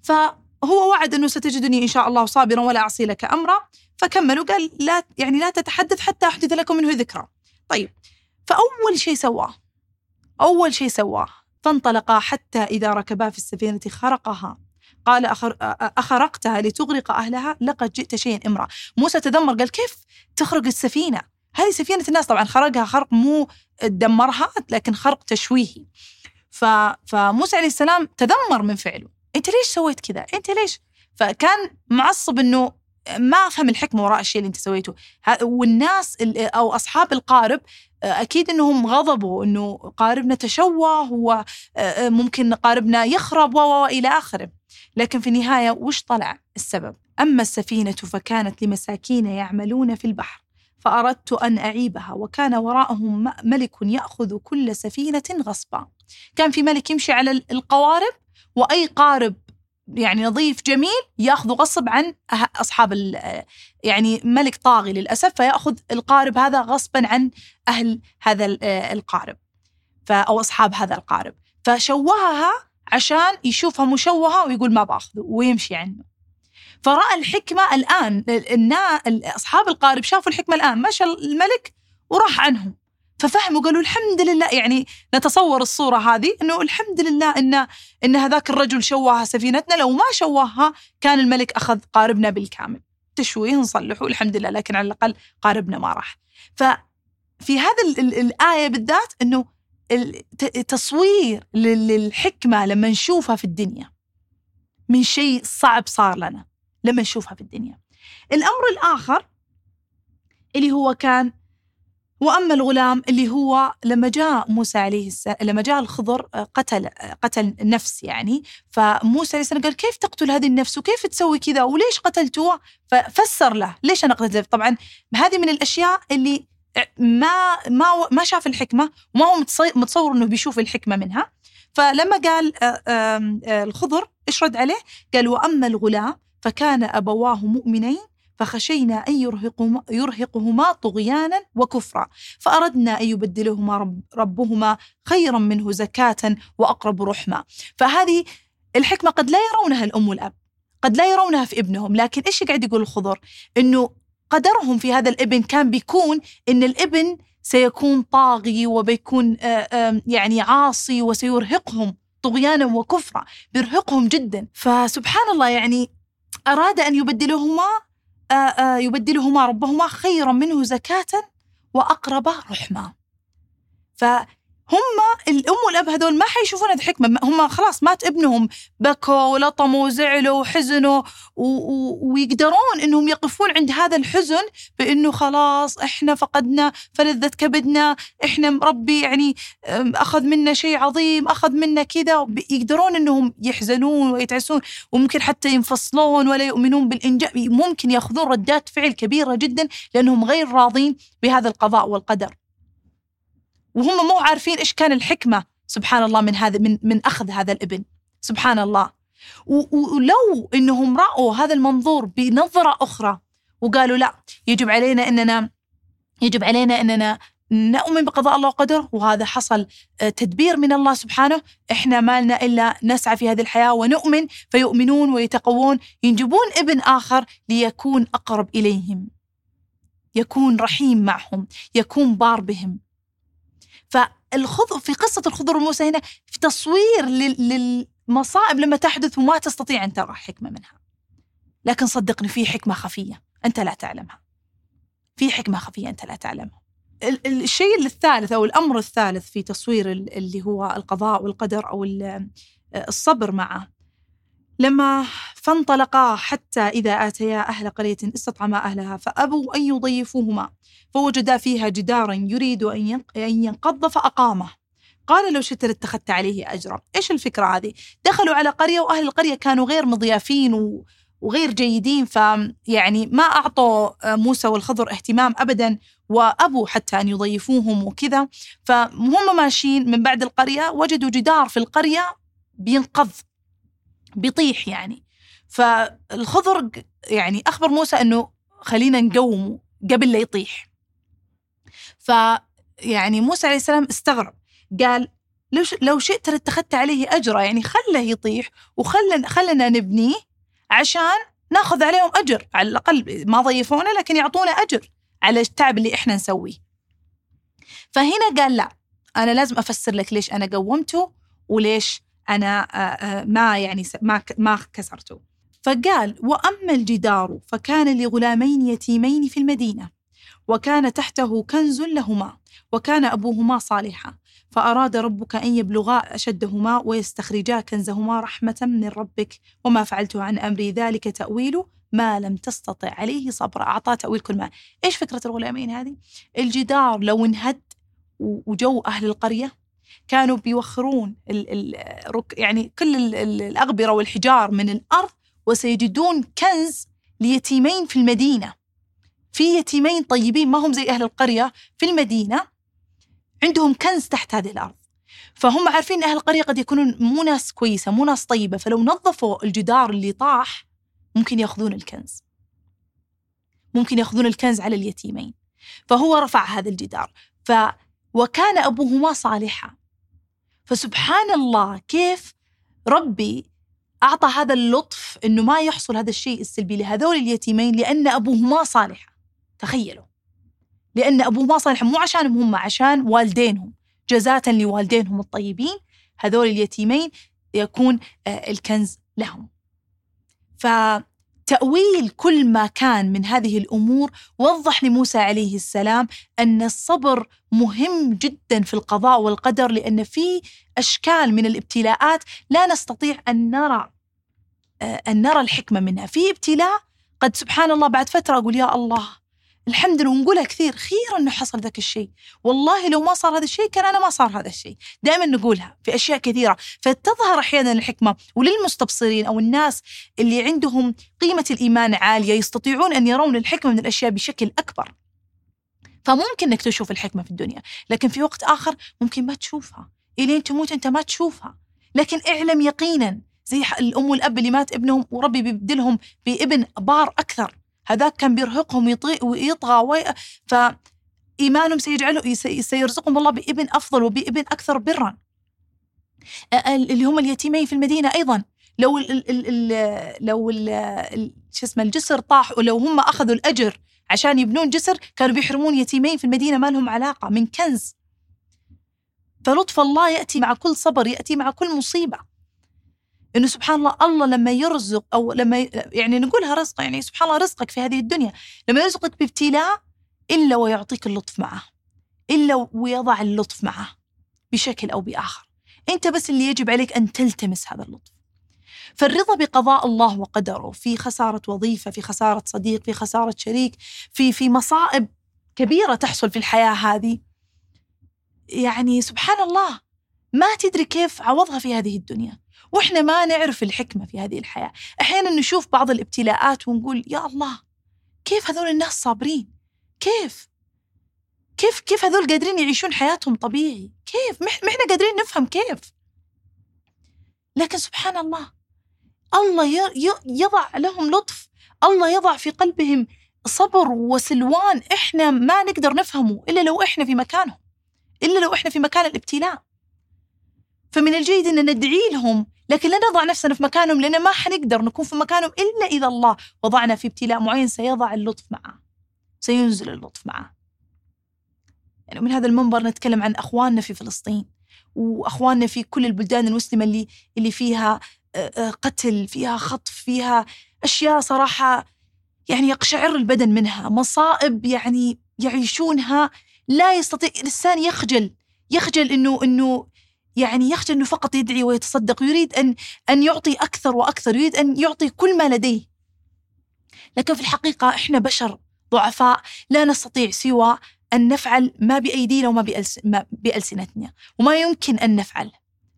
S2: فهو وعد أنه ستجدني إن شاء الله صابرا ولا أعصي لك أمرا. فكملوا قال لا يعني لا تتحدث حتى أحدث لكم منه ذكرى. طيب. فأول شيء سواه. أول شيء سواه. فانطلقا حتى إذا ركبا في السفينة خرقها. قال أخر أخرقتها لتغرق أهلها لقد جئت شيئا امرأ موسى تذمر قال كيف تخرق السفينة؟ هذه سفينة الناس طبعا خرقها خرق مو دمرها لكن خرق تشويهي. فموسى عليه السلام تذمر من فعله. أنت ليش سويت كذا؟ أنت ليش؟ فكان معصب إنه ما أفهم الحكمه وراء الشيء اللي أنت سويته. والناس أو أصحاب القارب أكيد أنهم غضبوا أنه قاربنا تشوه وممكن قاربنا يخرب وإلى آخره. لكن في النهاية وش طلع السبب؟ أما السفينة فكانت لمساكين يعملون في البحر فأردت أن أعيبها وكان وراءهم ملك يأخذ كل سفينة غصبا. كان في ملك يمشي على القوارب وأي قارب يعني نظيف جميل يأخذ غصب عن أصحاب يعني ملك طاغي للأسف فيأخذ القارب هذا غصبا عن أهل هذا القارب أو أصحاب هذا القارب. فشوهها عشان يشوفها مشوهة ويقول ما بأخذه ويمشي عنه. فرأى الحكمة الآن اصحاب القارب شافوا الحكمة الآن مشى الملك وراح عنهم. ففهموا قالوا الحمد لله يعني نتصور الصورة هذه إنه الحمد لله ان إن هذاك الرجل شواها سفينتنا لو ما شواها كان الملك أخذ قاربنا بالكامل. تشويه نصلحه الحمد لله لكن على الأقل قاربنا ما راح. ففي هذا الآية بالذات إنه التصوير للحكمة لما نشوفها في الدنيا من شيء صعب صار لنا لما نشوفها في الدنيا. الأمر الآخر اللي هو كان وأما الغلام اللي هو لما جاء موسى عليه السلام لما جاء الخضر آه، قتل آه، قتل نفس يعني. فموسى عليه السلام قال كيف تقتل هذه النفس؟ وكيف تسوي كذا؟ وليش قتلته ففسر له ليش أنا قتلته طبعا هذه من الأشياء اللي ما ما ما شاف الحكمة وما هو متصور إنه بيشوف الحكمة منها. فلما قال آه، الخضر إيش رد عليه؟ قال وأما الغلام فكان أبواه مؤمنين فخشينا أن يرهقهما, يرهقهما طغيانا وكفرا. فأردنا أن يبدلهما رب ربهما خيرا منه زكاة وأقرب رحمة. فهذه الحكمة قد لا يرونها الأم والأب قد لا يرونها في ابنهم لكن إيش قاعد يقول الخضر؟ إنه قدرهم في هذا الابن كان بيكون إن الابن سيكون طاغي وبيكون يعني عاصي وسيرهقهم طغيانا وكفرا بيرهقهم جدا. فسبحان الله يعني أراد أن يبدلهما يبدلهما ربهما خيرا منه زكاة وأقرب رحمة. فهم الأم والأب هذول ما حيشوفون هذه حكمة. هم خلاص مات ابنهم. بكوا ولطموا وزعلوا وحزنوا ويقدرون أنهم يقفون عند هذا الحزن بأنه خلاص إحنا فقدنا فلذة كبدنا إحنا ربي يعني أخذ منا شيء عظيم أخذ منا كذا. يقدرون أنهم يحزنون ويتعسون وممكن حتى ينفصلون ولا يؤمنون بالإنجاء ممكن يأخذون ردات فعل كبيرة جدا لأنهم غير راضين بهذا القضاء والقدر. وهم مو عارفين إيش كان الحكمة. سبحان الله من هذا من من أخذ هذا الإبن. سبحان الله. ولو إنهم رأوا هذا المنظور بنظرة أخرى وقالوا لا يجب علينا إننا يجب علينا إننا نؤمن بقضاء الله وقدره وهذا حصل آه، تدبير من الله سبحانه. إحنا ما لنا إلا نسعى في هذه الحياة ونؤمن فيؤمنون ويتقوون. ينجبون إبن آخر ليكون أقرب إليهم. يكون رحيم معهم يكون بار بهم. فالخضر في قصة الخضر وموسى هنا في تصوير للمصائب لما تحدث وما تستطيع أن ترى حكمة منها. لكن صدقني في حكمة خفية أنت لا تعلمها. في حكمة خفية أنت لا تعلمها. الشيء الثالث أو الأمر الثالث في تصوير اللي هو القضاء والقدر أو الصبر معه لما فانطلقا حتى إذا آتيا أهل قرية استطعما أهلها فأبوا أن يضيفوهما فوجدا فيها جدارا يريد أن ينقض فأقامه. قال لو شئت لاتخذت عليه أجرا. إيش الفكرة هذه؟ دخلوا على قرية وأهل القرية كانوا غير مضيافين وغير جيدين فيعني ما أعطوا موسى والخضر اهتمام أبدا وأبوا حتى أن يضيفوهم وكذا. فهم ماشيين من بعد القرية وجدوا جدار في القرية بينقض. بيطيح يعني. فالخضر يعني أخبر موسى أنه خلينا نقومه قبل لا يطيح. ف يعني موسى عليه السلام استغرب. قال لو لو شئت لاتخذت عليه أجرا يعني خله يطيح وخلنا خلنا نبنيه عشان نأخذ عليهم أجر. على الأقل ما ضيفونا لكن يعطونا أجر على التعب اللي إحنا نسويه. فهنا قال لا أنا لازم أفسر لك ليش أنا قومته وليش أنا ما يعني ما ما كسرته. فقال وأما الجدار فكان لغلامين يتيمين في المدينة وكان تحته كنز لهما وكان أبوهما صالحا فأراد ربك أن يبلغا أشدهما ويستخرجا كنزهما رحمة من ربك وما فعلته عن أمري ذلك تأويل ما لم تستطع عليه صبرا أعطاه تأويل كل ما إيش فكرة الغلامين هذه؟ الجدار لو انهد وجو أهل القرية كانوا بيوخرون ال ال يعني كل ال الأغبرة والحجار من الأرض وسيجدون كنز ليتيمين في المدينة. في يتيمين طيبين ما هم زي أهل القرية في المدينة عندهم كنز تحت هذه الأرض. فهم عارفين أهل القرية قد يكونون مو ناس كويسة مو ناس طيبة. فلو نظفوا الجدار اللي طاح ممكن يأخذون الكنز. ممكن يأخذون الكنز على اليتيمين. فهو رفع هذا الجدار. ف وكان أبوهما صالحا. فسبحان الله كيف ربي أعطى هذا اللطف أنه ما يحصل هذا الشيء السلبي لهذول اليتيمين لأن أبوهما صالحا. تخيلوا. لأن أبوهما صالحا مو عشانهم هم عشان والدينهم. جزاة لوالدينهم الطيبين هذول اليتيمين يكون آه، الكنز لهم. فتأويل كل ما كان من هذه الأمور وضح لموسى عليه السلام أن الصبر مهم جدا في القضاء والقدر لأن في أشكال من الابتلاءات لا نستطيع أن نرى آه، أن نرى الحكمة منها. في ابتلاء قد سبحان الله بعد فترة أقول يا الله الحمد لله ونقولها كثير خير إنه حصل ذاك الشيء. والله لو ما صار هذا الشيء كان أنا ما صار هذا الشيء. دائما نقولها في أشياء كثيرة. فتظهر أحيانا الحكمة وللمستبصرين أو الناس اللي عندهم قيمة الإيمان عالية يستطيعون أن يرون الحكمة من الأشياء بشكل أكبر. فممكن إنك تشوف الحكمة في الدنيا لكن في وقت آخر ممكن ما تشوفها. الين تموت أنت ما تشوفها. لكن اعلم يقينا زي الأم والأب اللي مات ابنهم وربي بيبدلهم بابن بار أكثر. هذاك كان بيرهقهم ويطغى وي... فإيمانهم سيجعله سيرزقهم الله بإبن أفضل وبإبن أكثر برا. اللي هم اليتيمين في المدينة أيضا. لو ال ال ال لو شو اسمه الجسر طاح ولو هم أخذوا الأجر عشان يبنون جسر كانوا بيحرمون يتيمين في المدينة ما لهم علاقة من كنز. فلطف الله يأتي مع كل صبر يأتي مع كل مصيبة. إنه سبحان الله الله لما يرزق أو لما يعني نقولها رزق يعني سبحان الله رزقك في هذه الدنيا. لما يرزقك بابتلاء إلا ويعطيك اللطف معه إلا ويضع اللطف معه بشكل أو بآخر. أنت بس اللي يجب عليك أن تلتمس هذا اللطف. فالرضا بقضاء الله وقدره في خسارة وظيفة في خسارة صديق في خسارة شريك في في مصائب كبيرة تحصل في الحياة هذه. يعني سبحان الله ما تدري كيف عوضها في هذه الدنيا. وإحنا ما نعرف الحكمة في هذه الحياة. أحيانا نشوف بعض الابتلاءات ونقول يا الله كيف هذول الناس صابرين؟ كيف؟ كيف كيف هذول قادرين يعيشون حياتهم طبيعي؟ كيف؟ ما إحنا قادرين نفهم كيف. لكن سبحان الله الله يضع لهم لطف. الله يضع في قلبهم صبر وسلوان إحنا ما نقدر نفهمه إلا لو إحنا في مكانهم إلا لو إحنا في مكان الابتلاء. فمن الجيد إن ندعي لهم لكن لا نضع نفسنا في مكانهم لأن ما حنقدر نكون في مكانهم إلا إذا الله وضعنا في ابتلاء معين سيضع اللطف معه سينزل اللطف معه. يعني من هذا المنبر نتكلم عن أخواننا في فلسطين وأخواننا في كل البلدان المسلمة اللي اللي فيها قتل فيها خطف فيها أشياء صراحة يعني يقشعر البدن منها مصائب يعني يعيشونها لا يستطيع الإنسان يخجل يخجل إنه إنه يعني يخشى أنه فقط يدعي ويتصدق يريد أن أن يعطي أكثر وأكثر يريد أن يعطي كل ما لديه. لكن في الحقيقة إحنا بشر ضعفاء لا نستطيع سوى أن نفعل ما بأيدينا وما بألس ما بألسنتنا وما يمكن أن نفعل.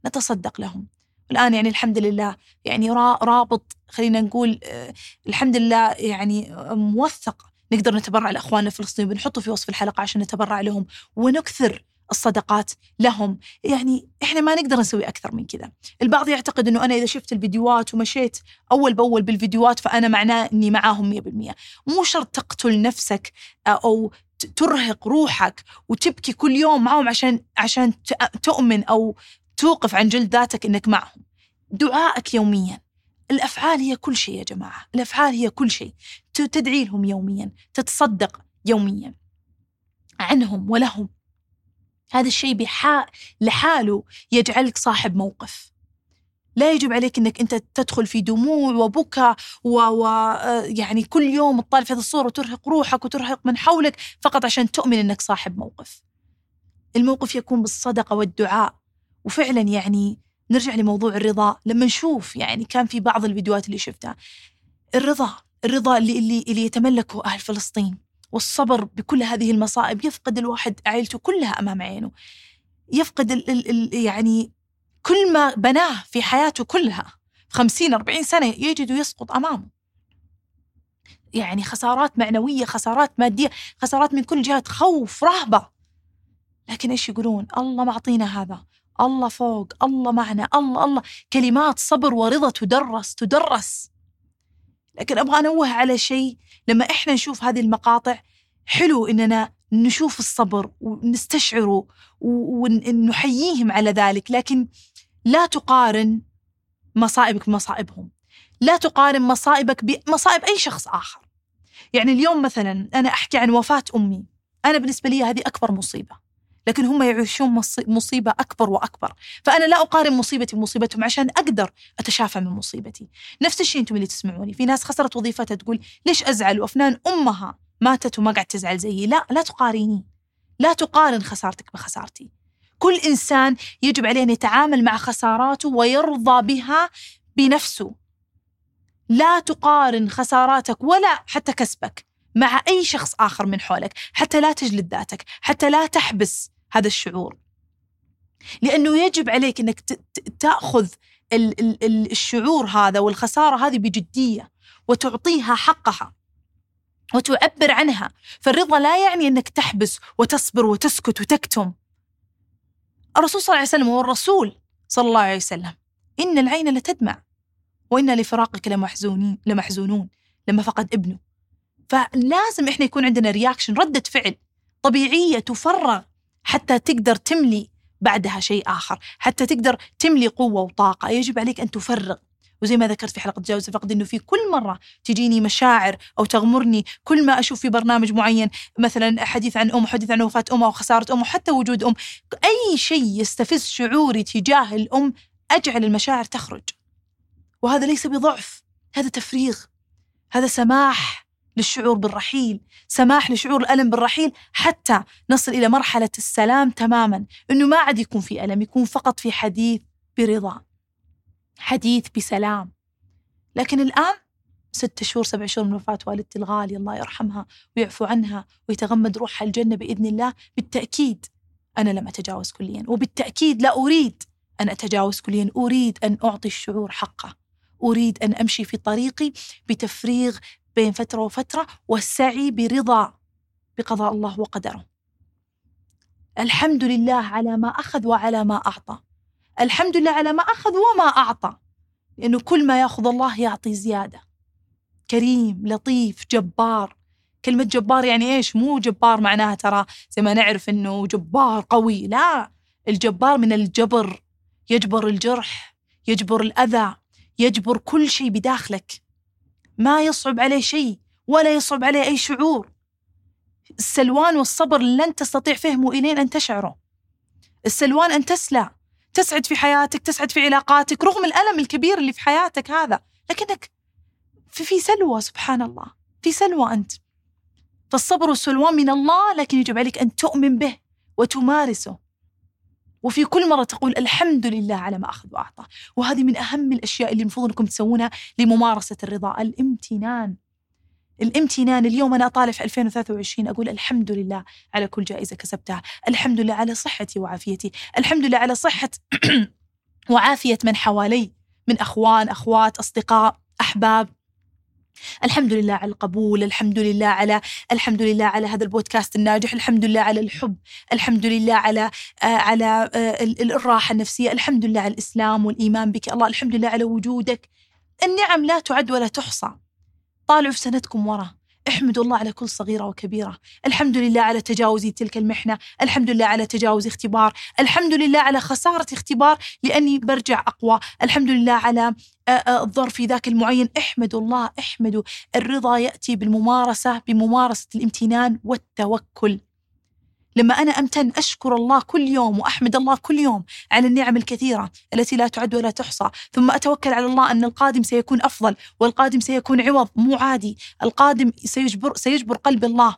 S2: نتصدق لهم. الآن يعني الحمد لله يعني رابط خلينا نقول آه، الحمد لله يعني موثق. نقدر نتبرع لأخواننا الفلسطينيين بنحطه في وصف الحلقة عشان نتبرع لهم ونكثر الصدقات لهم. يعني إحنا ما نقدر نسوي أكثر من كذا. البعض يعتقد إنه أنا إذا شفت الفيديوهات ومشيت أول بأول بالفيديوهات فأنا معناه إني معاهم 100% مو شرط تقتل نفسك أو ترهق روحك وتبكي كل يوم معهم عشان عشان تؤمن أو توقف عن جلد ذاتك إنك معهم. دعائك يوميا. الأفعال هي كل شيء يا جماعة. الأفعال هي كل شيء. تدعي لهم يوميا. تتصدق يوميا. عنهم ولهم. هذا الشيء بحا لحاله يجعلك صاحب موقف. لا يجب عليك إنك أنت تدخل في دموع وبكى ويعني و... كل يوم تطالع في هذه الصورة وترهق روحك وترهق من حولك فقط عشان تؤمن إنك صاحب موقف. الموقف يكون بالصدقة والدعاء. وفعلا يعني نرجع لموضوع الرضا. لما نشوف يعني كان في بعض الفيديوهات اللي شفتها. الرضا الرضا اللي اللي اللي يتملكه أهل فلسطين. والصبر بكل هذه المصائب يفقد الواحد عائلته كلها أمام عينه. يفقد ال ال ال يعني كل ما بناه في حياته كلها خمسين أربعين سنة يجد يسقط أمامه. يعني خسارات معنوية خسارات مادية خسارات من كل جهة خوف رهبة. لكن إيش يقولون؟ الله معطينا هذا. الله فوق الله معنا الله الله. كلمات صبر ورضا تدرس تدرس. لكن أبغى أنوه على شيء. لما إحنا نشوف هذه المقاطع حلو إننا نشوف الصبر ونستشعره ونحييهم على ذلك لكن لا تقارن مصائبك بمصائبهم. لا تقارن مصائبك بمصائب أي شخص آخر. يعني اليوم مثلا أنا أحكي عن وفاة أمي. أنا بالنسبة لي هذه أكبر مصيبة. لكن هم يعيشون مصيبة أكبر وأكبر. فأنا لا أقارن مصيبتي بمصيبتهم عشان أقدر أتشافى من مصيبتي. نفس الشيء أنتم اللي تسمعوني. في ناس خسرت وظيفتها تقول ليش أزعل وأفنان أمها ماتت وما قاعد تزعل زيي؟ لا لا تقارني. لا تقارن خسارتك بخسارتي. كل إنسان يجب عليه أن يتعامل مع خساراته ويرضى بها بنفسه. لا تقارن خساراتك ولا حتى كسبك مع أي شخص آخر من حولك. حتى لا تجلد ذاتك. حتى لا تحبس هذا الشعور. لأنه يجب عليك أنك تأخذ الشعور هذا والخسارة هذه بجدية وتعطيها حقها وتعبر عنها. فالرضا لا يعني أنك تحبس وتصبر وتسكت وتكتم. الرسول صلى الله عليه وسلم هو الرسول صلى الله عليه وسلم. إن العين لتدمع وإنا لفراقك لمحزونين لمحزونون لما فقد ابنه. فلازم إحنا يكون عندنا رياكشن ردة فعل طبيعية تفرغ حتى تقدر تملي بعدها شيء آخر حتى تقدر تملي قوة وطاقة. يجب عليك أن تفرغ. وزي ما ذكرت في حلقة تجاوز الفقد إنه في كل مرة تجيني مشاعر أو تغمرني كل ما أشوف في برنامج معين مثلا حديث عن أم حديث عن وفاة أم أو خسارة أم وحتى وجود أم أي شيء يستفز شعوري تجاه الأم أجعل المشاعر تخرج. وهذا ليس بضعف هذا تفريغ هذا سماح. للشعور بالرحيل سماح لشعور الألم بالرحيل حتى نصل إلى مرحلة السلام تماما أنه ما عاد يكون في ألم يكون فقط في حديث برضا حديث بسلام. لكن الآن ست شهور سبع شهور من وفاة والدتي الغالية الله يرحمها ويعفو عنها ويتغمد روحها الجنة بإذن الله بالتأكيد أنا لم أتجاوز كليا وبالتأكيد لا أريد أن أتجاوز كليا أريد أن أعطي الشعور حقه أريد أن أمشي في طريقي بتفريغ بين فترة وفترة والسعي برضا بقضاء الله وقدره. الحمد لله على ما أخذ وعلى ما أعطى. الحمد لله على ما أخذ وما أعطى. لأنه كل ما يأخذ الله يعطي زيادة. كريم لطيف جبار. كلمة جبار يعني إيش؟ مو جبار معناها ترى زي ما نعرف إنه جبار قوي. لا الجبار من الجبر. يجبر الجرح يجبر الأذى يجبر كل شيء بداخلك. ما يصعب عليه شيء ولا يصعب عليه أي شعور. السلوان والصبر لن تستطيع فهمه إلين أن تشعره. السلوان أن تسلى تسعد في حياتك تسعد في علاقاتك رغم الألم الكبير اللي في حياتك هذا لكنك في, في سلوى سبحان الله. في سلوى أنت. فالصبر والسلوان من الله لكن يجب عليك أن تؤمن به وتمارسه. وفي كل مرة تقول الحمد لله على ما أخذ وأعطى. وهذه من أهم الأشياء اللي المفروض أنكم تسوونها لممارسة الرضا. الامتنان. الامتنان. اليوم أنا أطالع في 2023 أقول الحمد لله على كل جائزة كسبتها. الحمد لله على صحتي وعافيتي. الحمد لله على صحة وعافية من حوالي من أخوان أخوات أصدقاء أحباب. الحمد لله على القبول الحمد لله على الحمد لله على هذا البودكاست الناجح الحمد لله على الحب الحمد لله على آه على آه الراحة النفسية الحمد لله على الإسلام والإيمان بك. الله الحمد لله على وجودك. النعم لا تعد ولا تحصى. طالعوا في سنتكم ورا. احمدوا الله على كل صغيرة وكبيرة. الحمد لله على تجاوزي تلك المحنة. الحمد لله على تجاوز اختبار. الحمد لله على خسارة اختبار لأني برجع أقوى. الحمد لله على الظرف في ذاك المعين. احمدوا الله احمدوا. الرضا يأتي بالممارسة بممارسة الامتنان والتوكل. لما أنا أمتن أشكر الله كل يوم وأحمد الله كل يوم على النعم الكثيرة التي لا تعد ولا تحصى ثم أتوكل على الله أن القادم سيكون أفضل والقادم سيكون عوض مو عادي القادم سيجبر, سيجبر قلب الله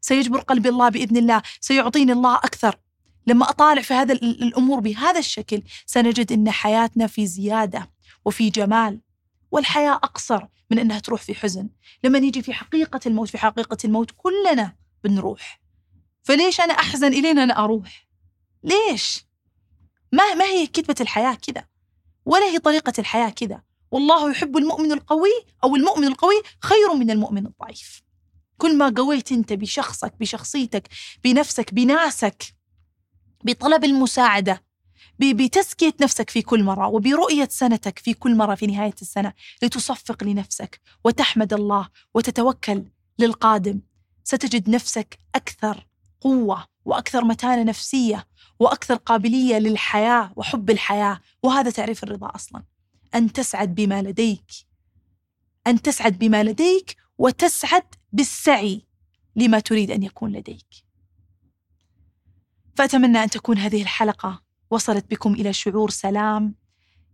S2: سيجبر قلب الله بإذن الله سيعطيني الله أكثر. لما أطالع في هذا الأمور بهذا الشكل سنجد أن حياتنا في زيادة وفي جمال والحياة أقصر من أنها تروح في حزن. لما نيجي في حقيقة الموت في حقيقة الموت كلنا بنروح. فليش أنا أحزن إلين أنا أروح؟ ليش؟ ما ما هي كتبة الحياة كذا ولا هي طريقة الحياة كذا. والله يحب المؤمن القوي أو المؤمن القوي خير من المؤمن الضعيف. كل ما قويت أنت بشخصك بشخصيتك بنفسك بناسك بطلب المساعدة بتزكية نفسك في كل مرة وبرؤية سنتك في كل مرة في نهاية السنة لتصفق لنفسك وتحمد الله وتتوكل للقادم. ستجد نفسك أكثر قوة وأكثر متانة نفسية وأكثر قابلية للحياة وحب الحياة وهذا تعريف الرضا أصلا. أن تسعد بما لديك. أن تسعد بما لديك وتسعد بالسعي لما تريد أن يكون لديك. فأتمنى أن تكون هذه الحلقة وصلت بكم إلى شعور سلام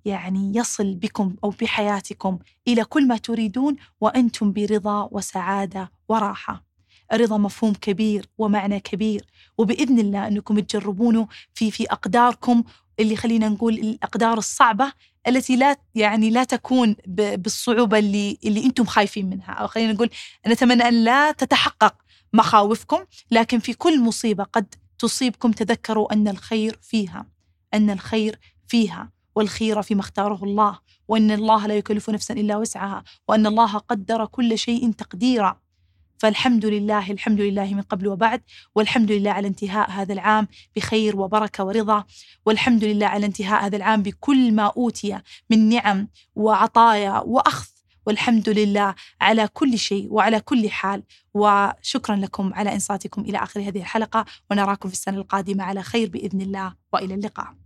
S2: يعني يصل بكم أو بحياتكم إلى كل ما تريدون وأنتم برضا وسعادة وراحة. الرضا مفهوم كبير ومعنى كبير. وبإذن الله أنكم تجربونه في في أقداركم اللي خلينا نقول الأقدار الصعبة التي لا يعني لا تكون بالصعوبة اللي اللي أنتم خايفين منها. أو خلينا نقول نتمنى أن لا تتحقق مخاوفكم لكن في كل مصيبة قد تصيبكم تذكروا أن الخير فيها أن الخير فيها والخير فيما اختاره الله وأن الله لا يكلف نفسا إلا وسعها وأن الله قدر كل شيء تقديرا. فالحمد لله الحمد لله من قبل وبعد والحمد لله على انتهاء هذا العام بخير وبركة ورضا والحمد لله على انتهاء هذا العام بكل ما أوتي من نعم وعطايا وأخذ والحمد لله على كل شيء وعلى كل حال. وشكرا لكم على إنصاتكم إلى آخر هذه الحلقة ونراكم في السنة القادمة على خير بإذن الله وإلى اللقاء.